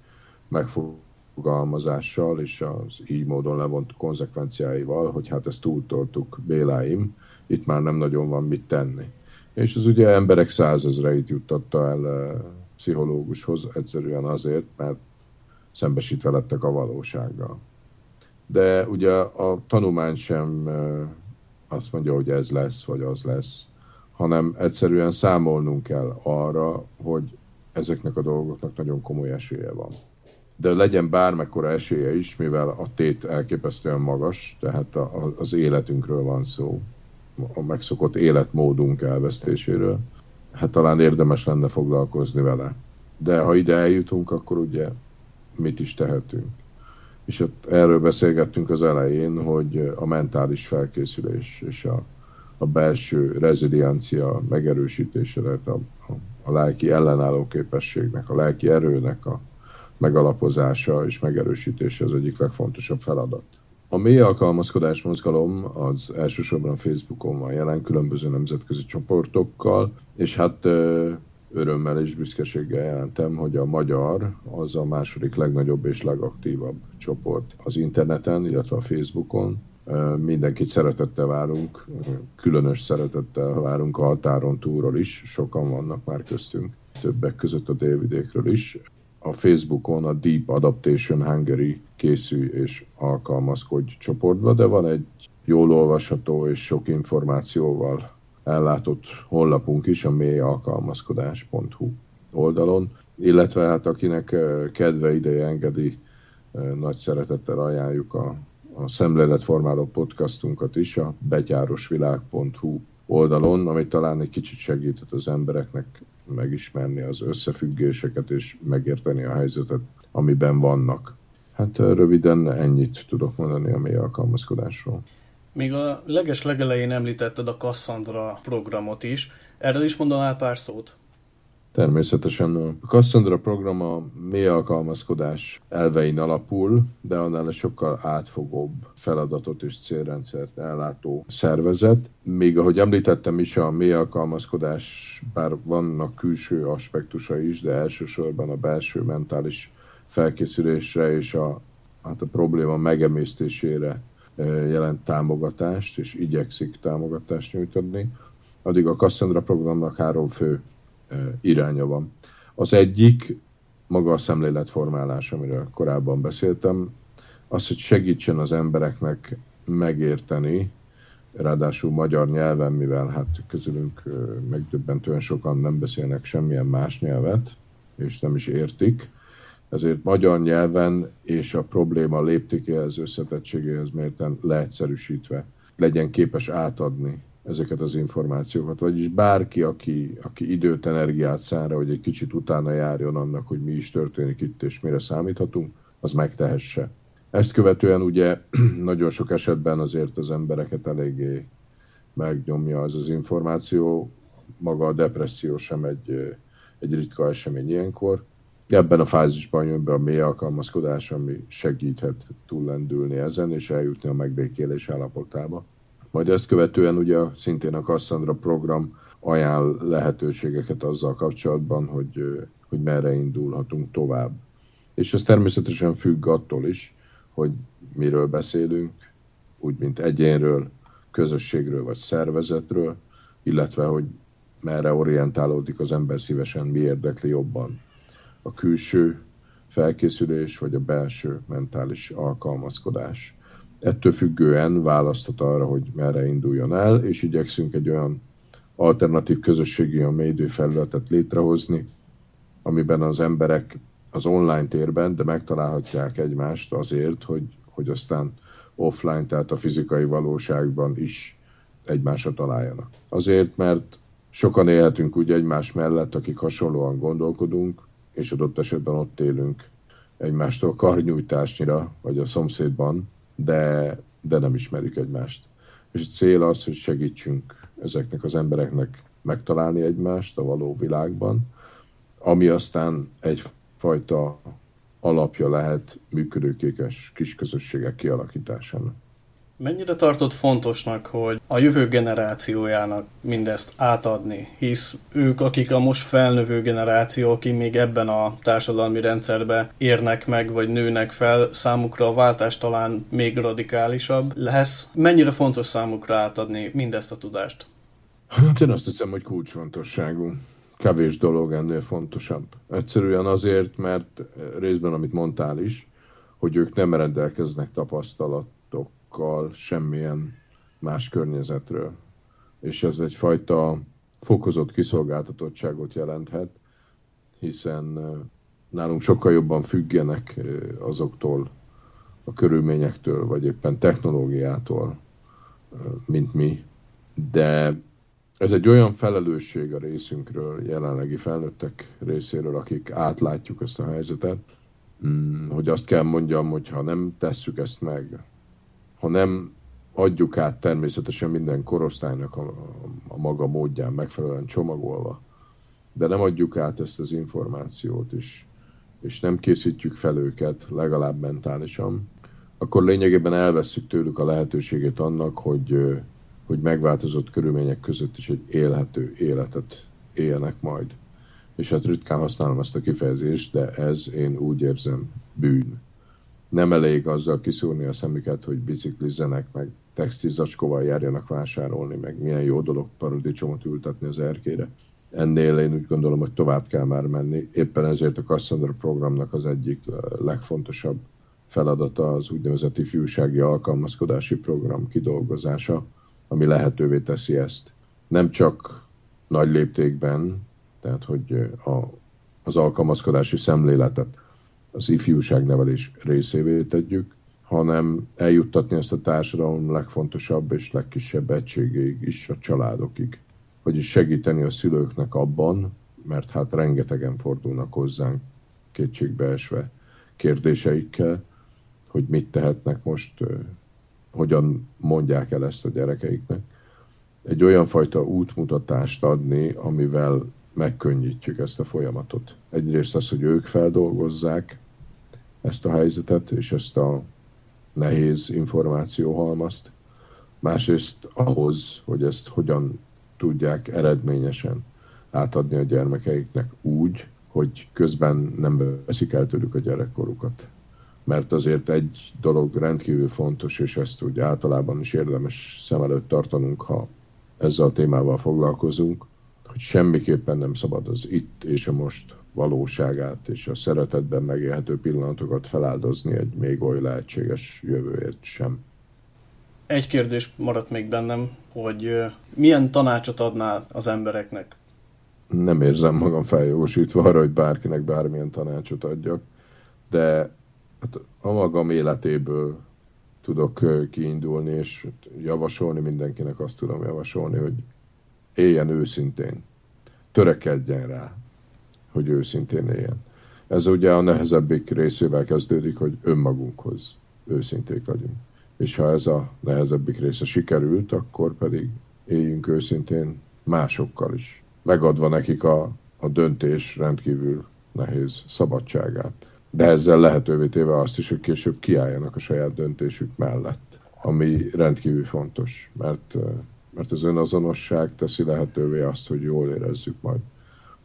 megfogalmazással és az így módon levont konzekvenciáival, hogy hát ezt túltoltuk, Béláim, itt már nem nagyon van mit tenni. És az ugye emberek százezreit juttatta el eh, pszichológushoz egyszerűen azért, mert szembesítve lettek a valósággal. De ugye a tanulmány sem eh, azt mondja, hogy ez lesz, vagy az lesz, hanem egyszerűen számolnunk kell arra, hogy ezeknek a dolgoknak nagyon komoly esélye van. De legyen bármekkora esélye is, mivel a tét elképesztően magas, tehát a, az életünkről van szó, a megszokott életmódunk elvesztéséről, hát talán érdemes lenne foglalkozni vele. De ha ide eljutunk, akkor ugye mit is tehetünk. És ott erről beszélgettünk az elején, hogy a mentális felkészülés és a a belső reziliencia megerősítése, tehát a, a, a lelki ellenálló képességnek, a lelki erőnek a megalapozása és megerősítése az egyik legfontosabb feladat. A mély alkalmazkodás mozgalom az elsősorban Facebookon van jelen, különböző nemzetközi csoportokkal, és hát örömmel és büszkeséggel jelentem, hogy a magyar az a második legnagyobb és legaktívabb csoport az interneten, illetve a Facebookon, Mindenkit szeretettel várunk, különös szeretettel várunk a határon túlról is, sokan vannak már köztünk, többek között a délvidékről is. A Facebookon a Deep Adaptation Hungary készül és alkalmazkodj csoportba, de van egy jól olvasható és sok információval ellátott honlapunk is, a mélyalkalmazkodás.hu oldalon, illetve hát akinek kedve ideje engedi, nagy szeretettel ajánljuk a a szemléletformáló podcastunkat is a betyárosvilág.hu oldalon, ami talán egy kicsit segített az embereknek megismerni az összefüggéseket és megérteni a helyzetet, amiben vannak. Hát röviden ennyit tudok mondani a mély alkalmazkodásról. Még a leges legelején említetted a Cassandra programot is. Erről is mondanál pár szót? Természetesen a Cassandra program a mély alkalmazkodás elvein alapul, de annál sokkal átfogóbb feladatot és célrendszert ellátó szervezet. Még ahogy említettem is, a mély alkalmazkodás, bár vannak külső aspektusa is, de elsősorban a belső mentális felkészülésre és a, hát a probléma megemésztésére eh, jelent támogatást, és igyekszik támogatást nyújtani. Addig a Cassandra programnak három fő iránya van. Az egyik maga a szemléletformálás, amiről korábban beszéltem, az, hogy segítsen az embereknek megérteni, ráadásul magyar nyelven, mivel hát közülünk megdöbbentően sokan nem beszélnek semmilyen más nyelvet, és nem is értik, ezért magyar nyelven és a probléma léptékéhez, összetettségéhez mérten leegyszerűsítve legyen képes átadni ezeket az információkat, vagyis bárki, aki, aki időt, energiát szánra, hogy egy kicsit utána járjon annak, hogy mi is történik itt, és mire számíthatunk, az megtehesse. Ezt követően ugye nagyon sok esetben azért az embereket eléggé megnyomja az az információ, maga a depresszió sem egy, egy ritka esemény ilyenkor. Ebben a fázisban jön be a mély alkalmazkodás, ami segíthet túllendülni ezen, és eljutni a megbékélés állapotába. Majd ezt követően ugye szintén a Cassandra program ajánl lehetőségeket azzal kapcsolatban, hogy, hogy merre indulhatunk tovább. És ez természetesen függ attól is, hogy miről beszélünk, úgy mint egyénről, közösségről vagy szervezetről, illetve hogy merre orientálódik az ember szívesen, mi érdekli jobban. A külső felkészülés vagy a belső mentális alkalmazkodás. Ettől függően választhat arra, hogy merre induljon el, és igyekszünk egy olyan alternatív közösségi a mélyidő felületet létrehozni, amiben az emberek az online térben, de megtalálhatják egymást azért, hogy, hogy aztán offline, tehát a fizikai valóságban is egymásra találjanak. Azért, mert sokan élhetünk úgy egymás mellett, akik hasonlóan gondolkodunk, és adott esetben ott élünk egymástól karnyújtásnyira, vagy a szomszédban, de, de nem ismerjük egymást. És a cél az, hogy segítsünk ezeknek az embereknek megtalálni egymást a való világban, ami aztán egyfajta alapja lehet működőképes kisközösségek kialakításának. Mennyire tartott fontosnak, hogy a jövő generációjának mindezt átadni, hisz ők, akik a most felnövő generáció, akik még ebben a társadalmi rendszerbe érnek meg, vagy nőnek fel, számukra a váltás talán még radikálisabb lesz. Mennyire fontos számukra átadni mindezt a tudást? Hát én azt hiszem, hogy kulcsfontosságú. Kevés dolog ennél fontosabb. Egyszerűen azért, mert részben, amit mondtál is, hogy ők nem rendelkeznek tapasztalatokkal semmilyen más környezetről. És ez egyfajta fokozott kiszolgáltatottságot jelenthet, hiszen nálunk sokkal jobban függenek azoktól a körülményektől, vagy éppen technológiától, mint mi. De ez egy olyan felelősség a részünkről, jelenlegi felnőttek részéről, akik átlátjuk ezt a helyzetet, mm, hogy azt kell mondjam, hogy ha nem tesszük ezt meg, ha nem adjuk át természetesen minden korosztálynak a, a maga módján megfelelően csomagolva, de nem adjuk át ezt az információt is, és nem készítjük fel őket, legalább mentálisan, akkor lényegében elveszük tőlük a lehetőségét annak, hogy hogy megváltozott körülmények között is egy élhető életet éljenek majd. És hát ritkán használom ezt a kifejezést, de ez én úgy érzem bűn. Nem elég azzal kiszúrni a szemüket, hogy biciklizzenek, meg textilzacskóval járjanak vásárolni, meg milyen jó dolog paradicsomot ültetni az erkére. Ennél én úgy gondolom, hogy tovább kell már menni. Éppen ezért a Cassandra programnak az egyik legfontosabb feladata az úgynevezett ifjúsági alkalmazkodási program kidolgozása, ami lehetővé teszi ezt. Nem csak nagy léptékben, tehát hogy a, az alkalmazkodási szemléletet az ifjúságnevelés részévé tegyük, hanem eljuttatni ezt a társadalom legfontosabb és legkisebb egységéig is, a családokig. Vagyis segíteni a szülőknek abban, mert hát rengetegen fordulnak hozzánk kétségbeesve kérdéseikkel, hogy mit tehetnek most hogyan mondják el ezt a gyerekeiknek. Egy olyan fajta útmutatást adni, amivel megkönnyítjük ezt a folyamatot. Egyrészt az, hogy ők feldolgozzák ezt a helyzetet, és ezt a nehéz információhalmazt. Másrészt ahhoz, hogy ezt hogyan tudják eredményesen átadni a gyermekeiknek úgy, hogy közben nem veszik el tőlük a gyerekkorukat mert azért egy dolog rendkívül fontos, és ezt úgy általában is érdemes szem előtt tartanunk, ha ezzel a témával foglalkozunk, hogy semmiképpen nem szabad az itt és a most valóságát és a szeretetben megélhető pillanatokat feláldozni egy még oly lehetséges jövőért sem. Egy kérdés maradt még bennem, hogy milyen tanácsot adnál az embereknek? Nem érzem magam feljogosítva arra, hogy bárkinek bármilyen tanácsot adjak, de hát a magam életéből tudok kiindulni, és javasolni mindenkinek azt tudom javasolni, hogy éljen őszintén. Törekedjen rá, hogy őszintén éljen. Ez ugye a nehezebbik részével kezdődik, hogy önmagunkhoz őszinték legyünk. És ha ez a nehezebbik része sikerült, akkor pedig éljünk őszintén másokkal is, megadva nekik a, a döntés rendkívül nehéz szabadságát. De ezzel lehetővé téve azt is, hogy később kiálljanak a saját döntésük mellett, ami rendkívül fontos, mert, mert az önazonosság teszi lehetővé azt, hogy jól érezzük majd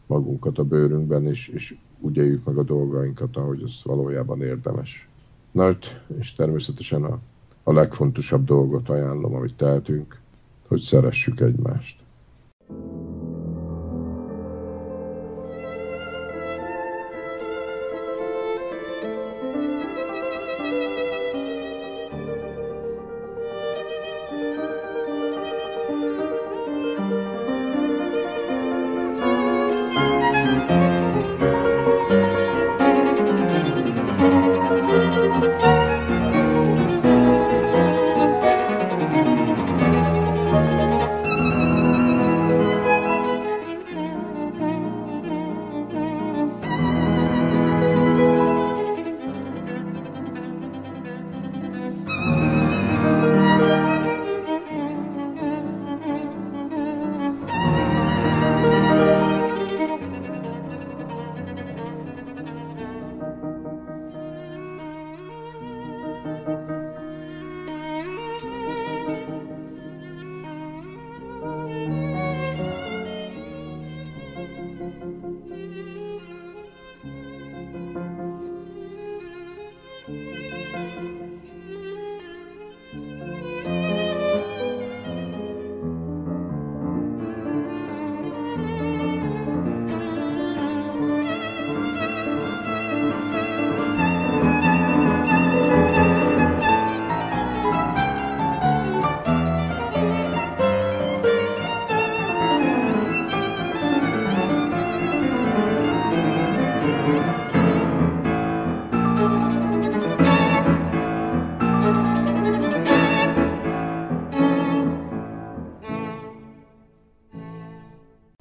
magunkat a bőrünkben, és, és úgy éljük meg a dolgainkat, ahogy az valójában érdemes. Na, és természetesen a, a legfontosabb dolgot ajánlom, amit tehetünk, hogy szeressük egymást. A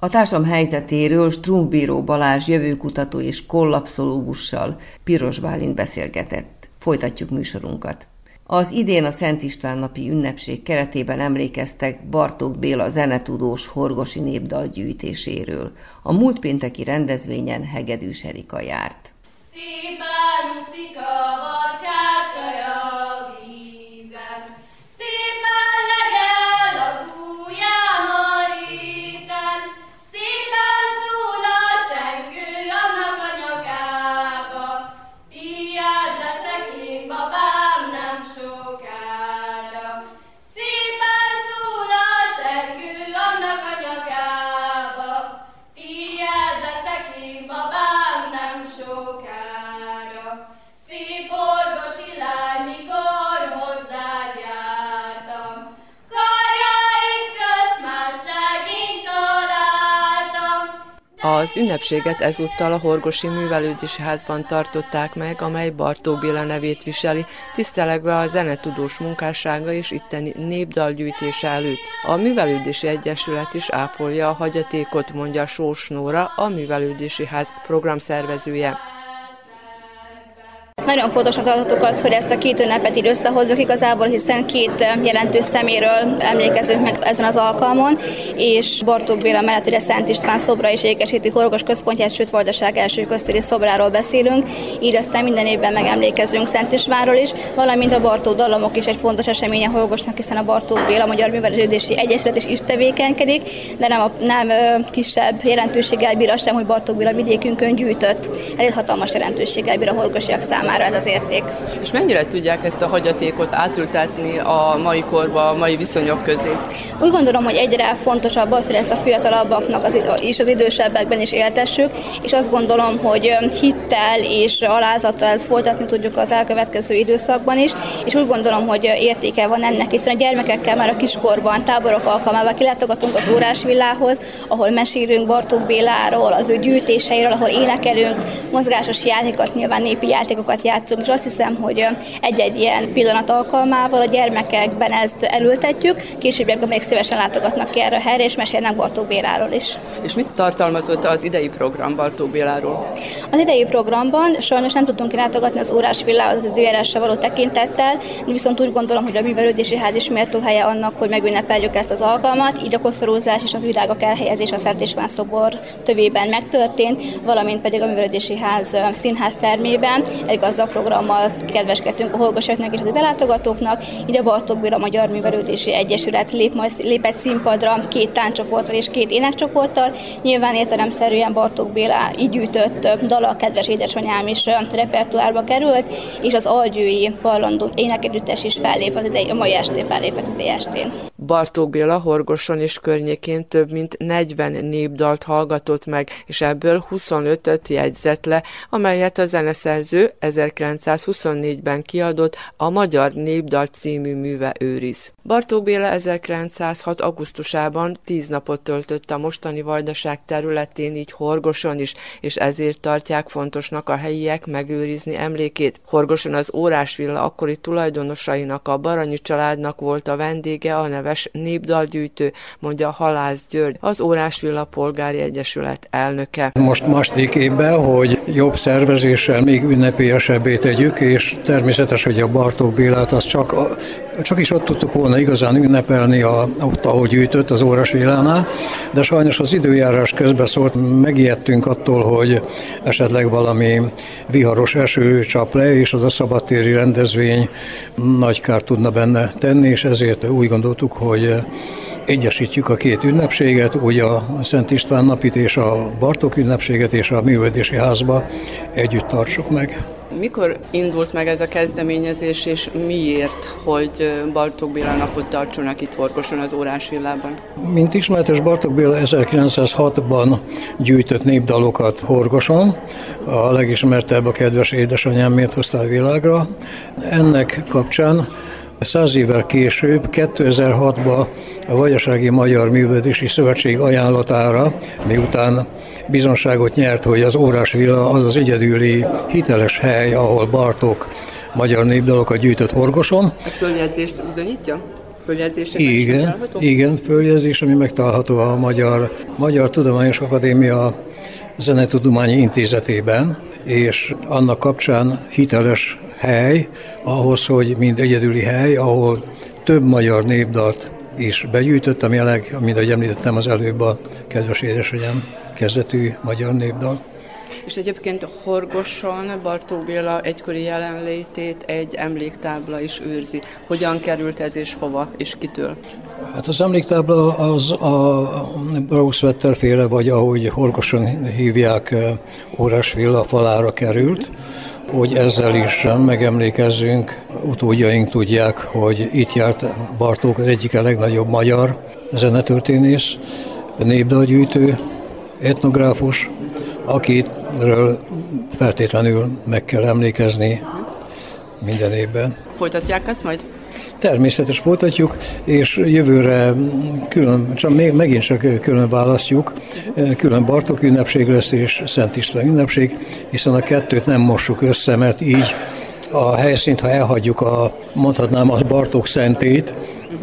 társam helyzetéről Strumbíró Balázs jövőkutató és kollapszológussal Piros Bálint beszélgetett. Folytatjuk műsorunkat. Az idén a Szent István napi ünnepség keretében emlékeztek Bartók Béla zenetudós horgosi népdal gyűjtéséről. A múlt pénteki rendezvényen Hegedűs Erika járt. Szépen Az ünnepséget ezúttal a Horgosi Művelődési Házban tartották meg, amely Bartók Béla nevét viseli, tisztelegve a zenetudós munkássága és itteni népdalgyűjtése előtt. A Művelődési Egyesület is ápolja a hagyatékot, mondja Sós Nóra, a Művelődési Ház programszervezője. Nagyon fontosnak tartottuk azt, hogy ezt a két ünnepet így összehozzuk igazából, hiszen két jelentős szeméről emlékezünk meg ezen az alkalmon, és Bartók Béla mellett ugye Szent István szobra és ékesíti horgos központját, sőt Vajdaság első köztéri szobráról beszélünk, így aztán minden évben megemlékezünk Szent Istvánról is, valamint a Bartók dallamok is egy fontos esemény a Horgosnak, hiszen a Bartók Béla Magyar Művelődési Egyesület is, is tevékenykedik, de nem, a, nem kisebb jelentőséggel bír sem, hogy Bartók Béla vidékünkön gyűjtött. Ez egy hatalmas jelentőséggel bír a horgosiak számára számára ez az érték. És mennyire tudják ezt a hagyatékot átültetni a mai korba, a mai viszonyok közé? Úgy gondolom, hogy egyre fontosabb az, hogy ezt a fiatalabbaknak az, és az idősebbekben is éltessük, és azt gondolom, hogy hittel és alázattal ezt folytatni tudjuk az elkövetkező időszakban is, és úgy gondolom, hogy értéke van ennek, hiszen a gyermekekkel már a kiskorban táborok alkalmával kilátogatunk az órás villához, ahol mesélünk Bartók Béláról, az ő gyűjtéseiről, ahol énekelünk, mozgásos játékokat, nyilván népi játékokat játszunk, és azt hiszem, hogy egy-egy ilyen pillanat alkalmával a gyermekekben ezt elültetjük, későbbiekben még szívesen látogatnak ki erre a helyre, és mesélnek Bartók Béláról is. És mit tartalmazott az idei program Bartók Béláról? Az idei programban sajnos nem tudtunk látogatni az órás villához az időjárásra való tekintettel, viszont úgy gondolom, hogy a művelődési ház is méltó helye annak, hogy megünnepeljük ezt az alkalmat, így a koszorúzás és az virágok elhelyezés a Szent István szobor tövében megtörtént, valamint pedig a művelődési ház színház termében egy gazdag programmal kedveskedtünk a hallgatóknak és az ide látogatóknak, a Bartók Béla Magyar Művelődési Egyesület lép majd, lépett színpadra két tánccsoporttal és két énekcsoporttal. Nyilván értelemszerűen Bartók Béla így gyűjtött dala, kedves édesanyám is repertoárba került, és az Algyői Parlandó énekegyüttes is fellép az idei, a mai estén fellépett idei estén. Bartók Béla Horgoson és környékén több mint 40 népdalt hallgatott meg, és ebből 25-öt jegyzett le, amelyet a zeneszerző 1924-ben kiadott a Magyar Népdal című műve őriz. Bartók Béla 1906. augusztusában tíz napot töltött a mostani vajdaság területén, így Horgoson is, és ezért tartják fontosnak a helyiek megőrizni emlékét. Horgoson az Órásvilla akkori tulajdonosainak, a Baranyi családnak volt a vendége a neves népdalgyűjtő, mondja Halász György, az Órásvilla Polgári Egyesület elnöke. Most másik évben, hogy jobb szervezéssel még ünnepélyesebbé tegyük, és természetes, hogy a Bartók Bélát az csak csak is ott tudtuk volna igazán ünnepelni, a, ott, ahogy gyűjtött az Órás Vélánál, de sajnos az időjárás közben szólt, megijedtünk attól, hogy esetleg valami viharos eső csap le, és az a szabadtéri rendezvény nagy kárt tudna benne tenni, és ezért úgy gondoltuk, hogy egyesítjük a két ünnepséget, úgy a Szent István napit és a Bartók ünnepséget és a művelődési házba együtt tartsuk meg. Mikor indult meg ez a kezdeményezés, és miért, hogy Bartók Béla napot tartsanak itt Horgoson az Órás Villában? Mint ismertes, Bartók Béla 1906-ban gyűjtött népdalokat Horgoson, a legismertebb a kedves édesanyám miért hoztál világra. Ennek kapcsán száz évvel később, 2006-ban a Vajdasági Magyar Művelődési Szövetség ajánlatára, miután bizonságot nyert, hogy az Órás Villa az az egyedüli hiteles hely, ahol Bartók magyar népdalokat gyűjtött Horgoson. Ez följegyzést bizonyítja? igen, igen, följegyzés, ami megtalálható a Magyar, Magyar Tudományos Akadémia Zenetudományi Intézetében, és annak kapcsán hiteles hely ahhoz, hogy mind egyedüli hely, ahol több magyar népdalt is begyűjtött, ami a leg, mint ahogy említettem az előbb a kedves édesanyám kezdetű magyar népdal. És egyébként Horgoson Bartók Béla egykori jelenlétét egy emléktábla is őrzi. Hogyan került ez és hova és kitől? Hát az emléktábla az a Brauswetter féle, vagy ahogy Horgoson hívják, Órás Villa falára került hogy ezzel is megemlékezzünk. Utódjaink tudják, hogy itt járt Bartók, egyik a legnagyobb magyar zenetörténész, népdalgyűjtő, etnográfus, akitről feltétlenül meg kell emlékezni minden évben. Folytatják ezt majd? Természetes folytatjuk, és jövőre külön, csak még, megint csak külön választjuk, külön Bartók ünnepség lesz és Szent István ünnepség, hiszen a kettőt nem mossuk össze, mert így a helyszínt, ha elhagyjuk a, mondhatnám, az Bartók szentét,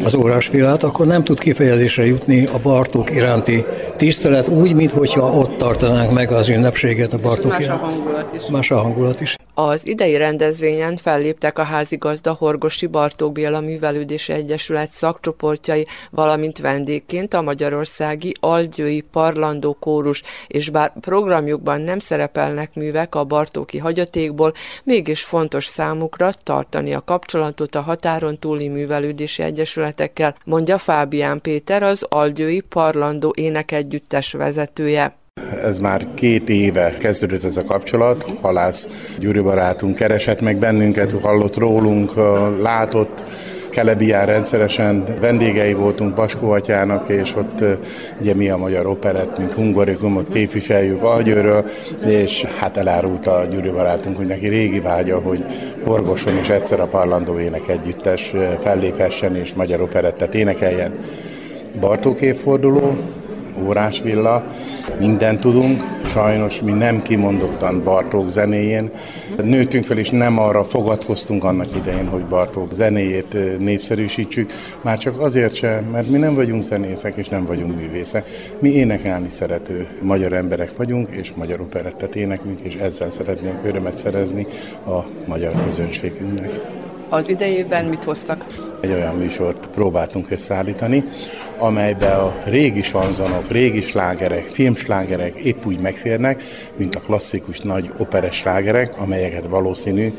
az órásfilát, akkor nem tud kifejezésre jutni a Bartók iránti tisztelet úgy, mintha ott tartanánk meg az ünnepséget a Bartók Más a hangulat is. Más a hangulat is. Az idei rendezvényen felléptek a házigazda Horgosi Bartók Béla Művelődési Egyesület szakcsoportjai, valamint vendégként a magyarországi Algyői Parlandó Kórus, és bár programjukban nem szerepelnek művek a Bartóki hagyatékból, mégis fontos számukra tartani a kapcsolatot a határon túli művelődési egyesületekkel, mondja Fábián Péter, az Algyői Parlandó énekegyüttes vezetője. Ez már két éve kezdődött ez a kapcsolat. Halász Gyuri barátunk keresett meg bennünket, hallott rólunk, látott, Kelebián rendszeresen vendégei voltunk Baskó atyának, és ott ugye mi a magyar operett, mint hungarikumot képviseljük Algyőről, és hát elárult a Gyuri barátunk, hogy neki régi vágya, hogy Horgoson is egyszer a Parlandó ének együttes felléphessen és magyar operettet énekeljen. Bartók évforduló, órásvilla, mindent tudunk, sajnos mi nem kimondottan Bartók zenéjén. Nőttünk fel, és nem arra fogadkoztunk annak idején, hogy Bartók zenéjét népszerűsítsük, már csak azért sem, mert mi nem vagyunk zenészek, és nem vagyunk művészek. Mi énekelni szerető magyar emberek vagyunk, és magyar operettet éneklünk, és ezzel szeretnénk örömet szerezni a magyar közönségünknek. Az idejében mit hoztak? Egy olyan műsort próbáltunk összeállítani, amelybe a régi sanzonok, régi slágerek, filmslágerek épp úgy megférnek, mint a klasszikus nagy operes slágerek, amelyeket valószínű,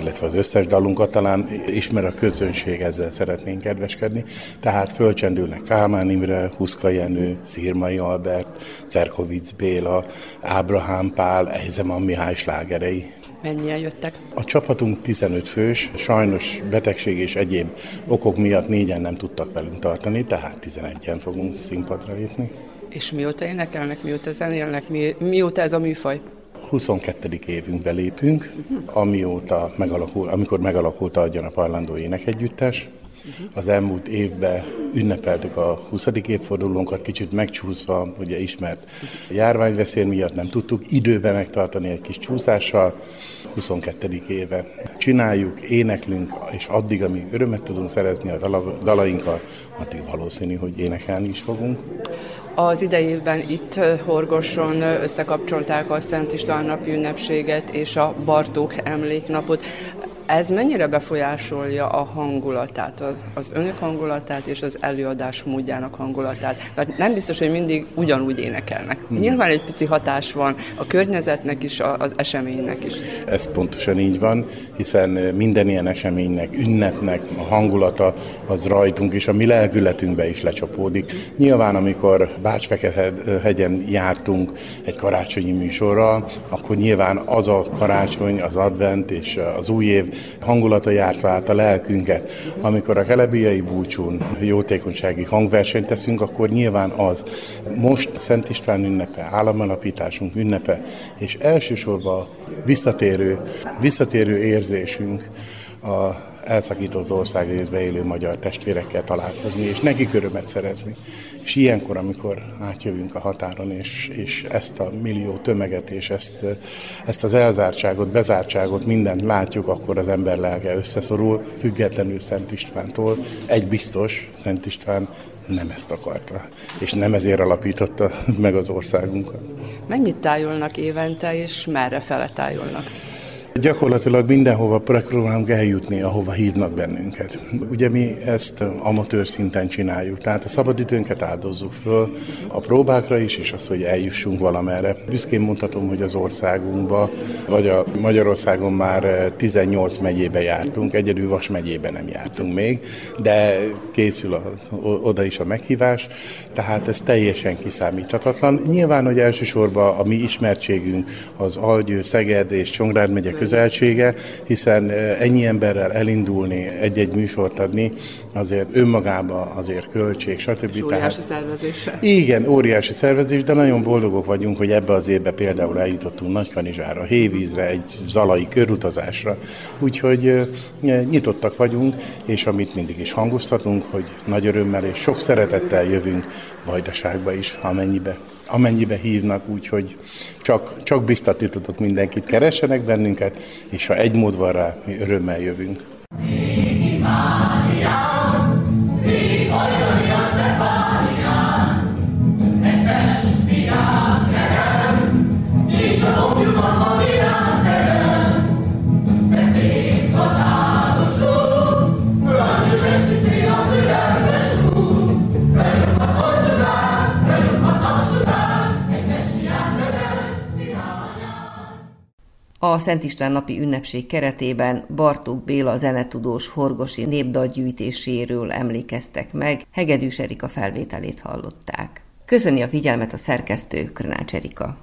illetve az összes dalunkat talán ismer a közönség, ezzel szeretnénk kedveskedni. Tehát fölcsendülnek Kálmán Imre, Huszka Jenő, Szirmai Albert, Cerkovic Béla, Ábrahám Pál, Eizeman Mihály slágerei. Mennyien jöttek? A csapatunk 15 fős, sajnos betegség és egyéb okok miatt négyen nem tudtak velünk tartani, tehát 11-en fogunk színpadra lépni. És mióta énekelnek, mióta zenélnek, mi, mióta ez a műfaj? 22. évünkbe lépünk, amióta megalakul, amikor megalakult a a Parlandó Énekegyüttes. Az elmúlt évben ünnepeltük a 20. évfordulónkat, kicsit megcsúszva, ugye ismert járványveszély miatt nem tudtuk időben megtartani egy kis csúszással. 22. éve csináljuk, éneklünk, és addig, amíg örömet tudunk szerezni a dalainkkal, addig valószínű, hogy énekelni is fogunk. Az idejében itt Horgoson összekapcsolták a Szent István napi ünnepséget és a Bartók emléknapot. Ez mennyire befolyásolja a hangulatát, az önök hangulatát és az előadás módjának hangulatát? Mert nem biztos, hogy mindig ugyanúgy énekelnek. Hmm. Nyilván egy pici hatás van a környezetnek is, az eseménynek is. Ez pontosan így van, hiszen minden ilyen eseménynek, ünnepnek a hangulata az rajtunk és a mi lelkületünkbe is lecsapódik. Nyilván, amikor Bács-Fekete-hegyen jártunk egy karácsonyi műsorral, akkor nyilván az a karácsony, az advent és az új év hangulata járt át a lelkünket. Amikor a kelebiai búcsún jótékonysági hangversenyt teszünk, akkor nyilván az. Most Szent István ünnepe, államalapításunk ünnepe, és elsősorban visszatérő, visszatérő érzésünk a elszakított országrészbe élő magyar testvérekkel találkozni, és neki örömet szerezni. És ilyenkor, amikor átjövünk a határon, és, és ezt a millió tömeget, és ezt, ezt az elzártságot, bezártságot, mindent látjuk, akkor az ember lelke összeszorul, függetlenül Szent Istvántól. Egy biztos, Szent István nem ezt akarta, és nem ezért alapította meg az országunkat. Mennyit tájolnak évente, és merre fele tájolnak? Gyakorlatilag mindenhova próbálunk eljutni, ahova hívnak bennünket. Ugye mi ezt amatőr szinten csináljuk, tehát a szabadidőnket áldozzuk föl a próbákra is, és az, hogy eljussunk valamerre. Büszkén mondhatom, hogy az országunkba, vagy a Magyarországon már 18 megyébe jártunk, egyedül Vas megyébe nem jártunk még, de készül a, oda is a meghívás, tehát ez teljesen kiszámíthatatlan. Nyilván, hogy elsősorban a mi ismertségünk az Algyő, Szeged és Csongrád megye közelsége, hiszen ennyi emberrel elindulni, egy-egy műsort adni, azért önmagában azért költség, stb. És óriási szervezés. Igen, óriási szervezés, de nagyon boldogok vagyunk, hogy ebbe az évbe például eljutottunk Nagykanizsára, Hévízre, egy zalai körutazásra. Úgyhogy nyitottak vagyunk, és amit mindig is hangoztatunk, hogy nagy örömmel és sok szeretettel jövünk Vajdaságba is, amennyibe amennyibe hívnak, úgyhogy csak, csak biztatni tudok mindenkit, keressenek bennünket, és ha egy mód van rá, mi örömmel jövünk. A Szent István napi ünnepség keretében Bartók Béla zenetudós horgosi népdalgyűjtéséről emlékeztek meg, Hegedűs Erika felvételét hallották. Köszöni a figyelmet a szerkesztő Krnács Erika.